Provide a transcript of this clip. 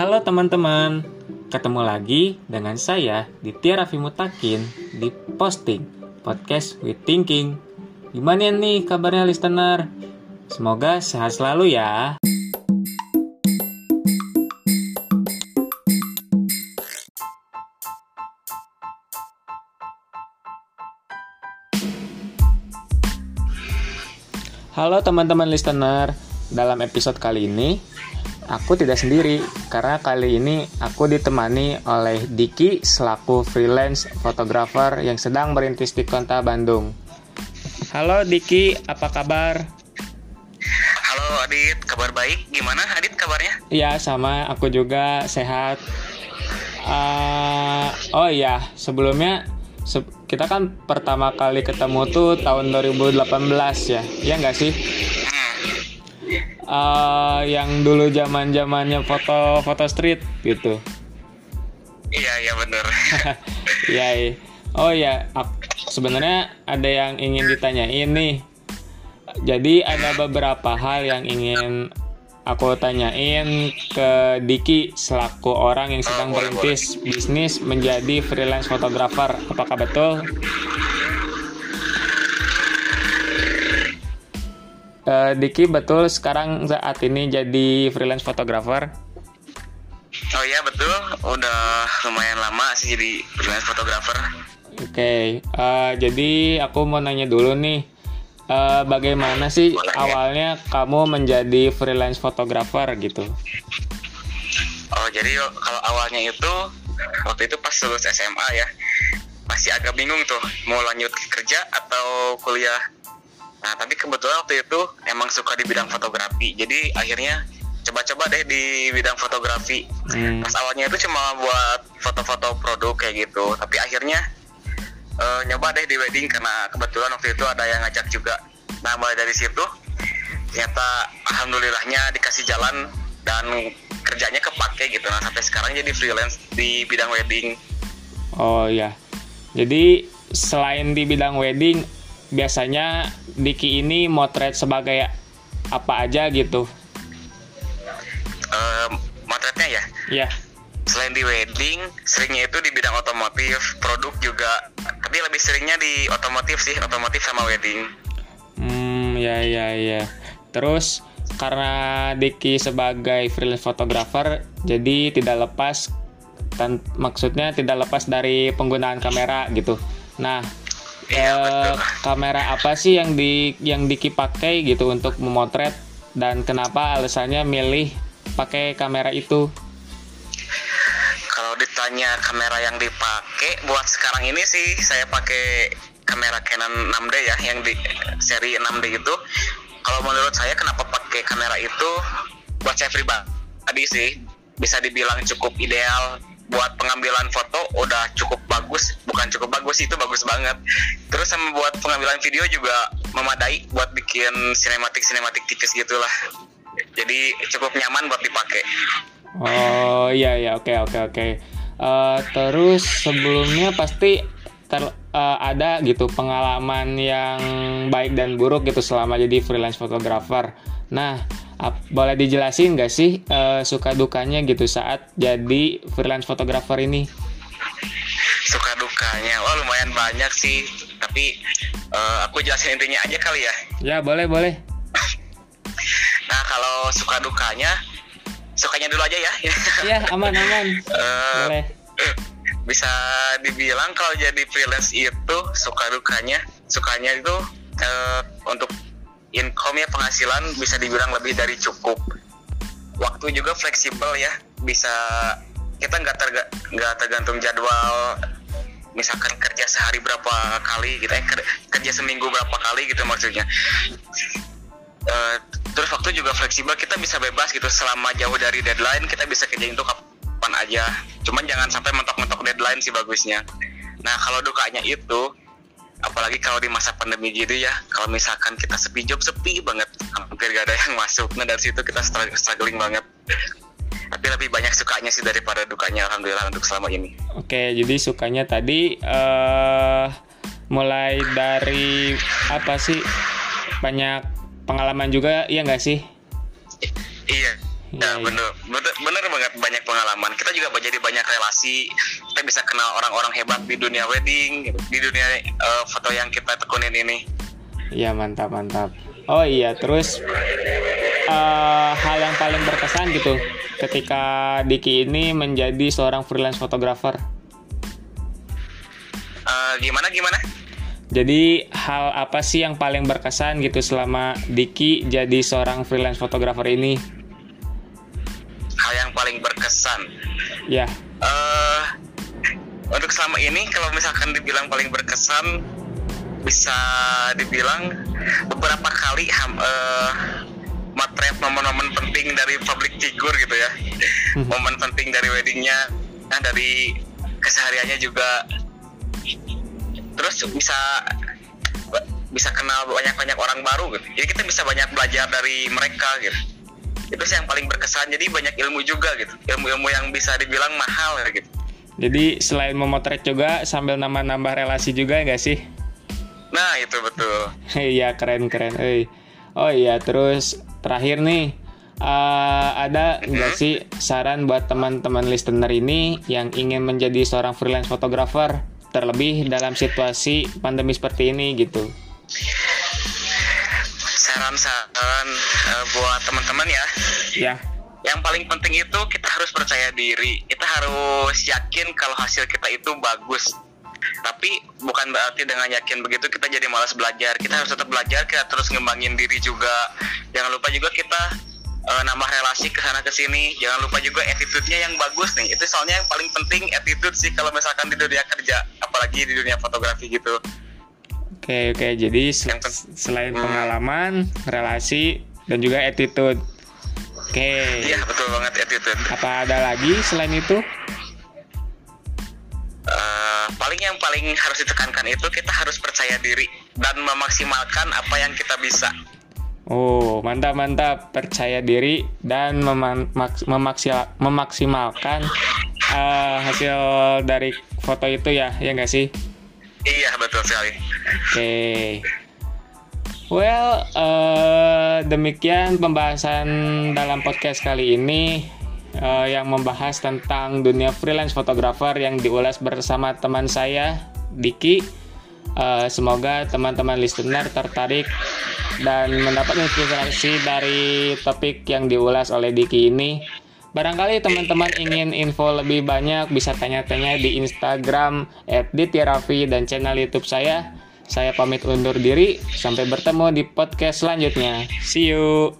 Halo teman-teman, ketemu lagi dengan saya Ditya Raffi Mutakin di Posting Podcast with Thinking. Gimana nih kabarnya listener? Semoga sehat selalu ya. Halo teman-teman listener, dalam episode kali ini aku tidak sendiri karena kali ini aku ditemani oleh Diki selaku freelance fotografer yang sedang merintis di kota Bandung. Halo Diki, apa kabar? Halo Adit, kabar baik. Gimana Adit kabarnya? Iya, sama aku juga sehat. Uh, oh iya, sebelumnya se kita kan pertama kali ketemu tuh tahun 2018 ya, ya nggak sih? Uh, yang dulu zaman zamannya foto foto street gitu. Iya iya bener. Iya. iya. oh ya, sebenarnya ada yang ingin ditanyain nih. Jadi ada beberapa hal yang ingin aku tanyain ke Diki selaku orang yang sedang merintis bisnis menjadi freelance fotografer. Apakah betul? Uh, Diki betul sekarang saat ini jadi freelance fotografer? Oh iya betul, udah lumayan lama sih jadi freelance fotografer. Oke, okay. uh, jadi aku mau nanya dulu nih, uh, bagaimana sih Boleh, awalnya ya? kamu menjadi freelance fotografer gitu? Oh jadi kalau awalnya itu waktu itu pas lulus SMA ya masih agak bingung tuh mau lanjut kerja atau kuliah. Nah tapi kebetulan waktu itu emang suka di bidang fotografi, jadi akhirnya coba-coba deh di bidang fotografi. Hmm. Pas awalnya itu cuma buat foto-foto produk kayak gitu, tapi akhirnya uh, nyoba deh di wedding karena kebetulan waktu itu ada yang ngajak juga. Nah mulai dari situ ternyata alhamdulillahnya dikasih jalan dan kerjanya kepake gitu. Nah sampai sekarang jadi freelance di bidang wedding. Oh ya jadi selain di bidang wedding biasanya Diki ini motret sebagai apa aja gitu? Uh, motretnya ya? Iya. Selain di wedding seringnya itu di bidang otomotif. Produk juga tapi lebih seringnya di otomotif sih otomotif sama wedding. Hmm ya ya ya. Terus karena Diki sebagai freelance photographer jadi tidak lepas dan maksudnya tidak lepas dari penggunaan kamera gitu. Nah eh, kamera apa sih yang di yang Diki pakai gitu untuk memotret? Dan kenapa alasannya milih pakai kamera itu? Kalau ditanya kamera yang dipakai buat sekarang ini sih saya pakai kamera Canon 6D ya yang di seri 6D itu. Kalau menurut saya kenapa pakai kamera itu? Buat saya pribadi sih bisa dibilang cukup ideal. Buat pengambilan foto udah cukup bagus bukan cukup bagus itu bagus banget terus sama buat pengambilan video juga memadai buat bikin sinematik sinematik tipis gitulah jadi cukup nyaman buat dipakai Oh iya iya oke oke oke. Uh, terus sebelumnya pasti ter, uh, ada gitu pengalaman yang baik dan buruk gitu selama jadi freelance fotografer. Nah, ap, boleh dijelasin nggak sih uh, suka dukanya gitu saat jadi freelance fotografer ini? Suka dukanya, wah lumayan banyak sih. Tapi uh, aku jelasin intinya aja kali ya. Ya boleh boleh. nah kalau suka dukanya sukanya dulu aja ya iya aman aman uh, boleh bisa dibilang kalau jadi freelance itu suka dukanya sukanya itu uh, untuk income ya penghasilan bisa dibilang lebih dari cukup waktu juga fleksibel ya bisa kita nggak terga, nggak tergantung jadwal misalkan kerja sehari berapa kali gitu ya kerja seminggu berapa kali gitu maksudnya. Uh, terus waktu juga fleksibel kita bisa bebas gitu selama jauh dari deadline kita bisa kerjain itu kapan aja. Cuman jangan sampai mentok-mentok deadline sih bagusnya. Nah kalau dukanya itu apalagi kalau di masa pandemi gitu ya kalau misalkan kita sepi job sepi banget. Hampir gak ada yang masuk. Nah dari situ kita struggling banget tapi lebih banyak sukanya sih daripada dukanya alhamdulillah untuk selama ini oke jadi sukanya tadi uh, mulai dari apa sih banyak pengalaman juga iya nggak sih iya Ya, iya. bener, bener, bener banget banyak pengalaman. Kita juga jadi banyak relasi. Kita bisa kenal orang-orang hebat di dunia wedding, di dunia eh, foto yang kita tekunin ini. Iya mantap mantap. Oh iya terus eh, hal yang paling berkesan gitu ketika Diki ini menjadi seorang freelance fotografer. Eh, gimana gimana? Jadi hal apa sih yang paling berkesan gitu selama Diki jadi seorang freelance fotografer ini? Hal yang paling berkesan. Ya, eh untuk selama ini kalau misalkan dibilang paling berkesan bisa dibilang beberapa kali ham, eh, motret momen-momen penting dari public figure gitu ya. Momen penting dari weddingnya nah dari kesehariannya juga. Terus bisa bisa kenal banyak-banyak orang baru gitu. Jadi kita bisa banyak belajar dari mereka gitu. Itu sih yang paling berkesan. Jadi banyak ilmu juga gitu. Ilmu-ilmu yang bisa dibilang mahal gitu. Jadi selain memotret juga sambil nambah-nambah relasi juga nggak sih? nah itu betul. Iya keren keren. Eh. Oh iya terus terakhir nih eh, ada nggak sih saran buat teman-teman listener ini yang ingin menjadi seorang freelance fotografer terlebih dalam situasi pandemi seperti ini gitu? saran-saran eh, buat teman-teman ya Ya. yang paling penting itu kita harus percaya diri kita harus yakin kalau hasil kita itu bagus tapi bukan berarti dengan yakin begitu kita jadi malas belajar kita harus tetap belajar kita terus ngembangin diri juga jangan lupa juga kita eh, nambah relasi ke sana ke sini jangan lupa juga attitude-nya yang bagus nih itu soalnya yang paling penting attitude sih kalau misalkan di dunia kerja apalagi di dunia fotografi gitu Oke oke jadi sel- selain Hmm. pengalaman, relasi dan juga attitude. Oke. iya betul banget attitude Apa ada lagi selain itu? Paling harus ditekankan itu kita harus percaya diri dan memaksimalkan apa yang kita bisa. Oh, mantap mantap. Percaya diri dan memaksil- memaksimalkan eh, hasil dari foto itu ya, ya nggak sih? Iya betul sekali. Oke. Well, eh, demikian pembahasan dalam podcast kali ini eh, yang membahas tentang dunia freelance fotografer yang diulas bersama teman saya, Diki. Eh, semoga teman-teman listener tertarik dan mendapat inspirasi dari topik yang diulas oleh Diki ini. Barangkali teman-teman ingin info lebih banyak bisa tanya-tanya di Instagram @dityarafi dan channel YouTube saya. Saya pamit undur diri, sampai bertemu di podcast selanjutnya. See you.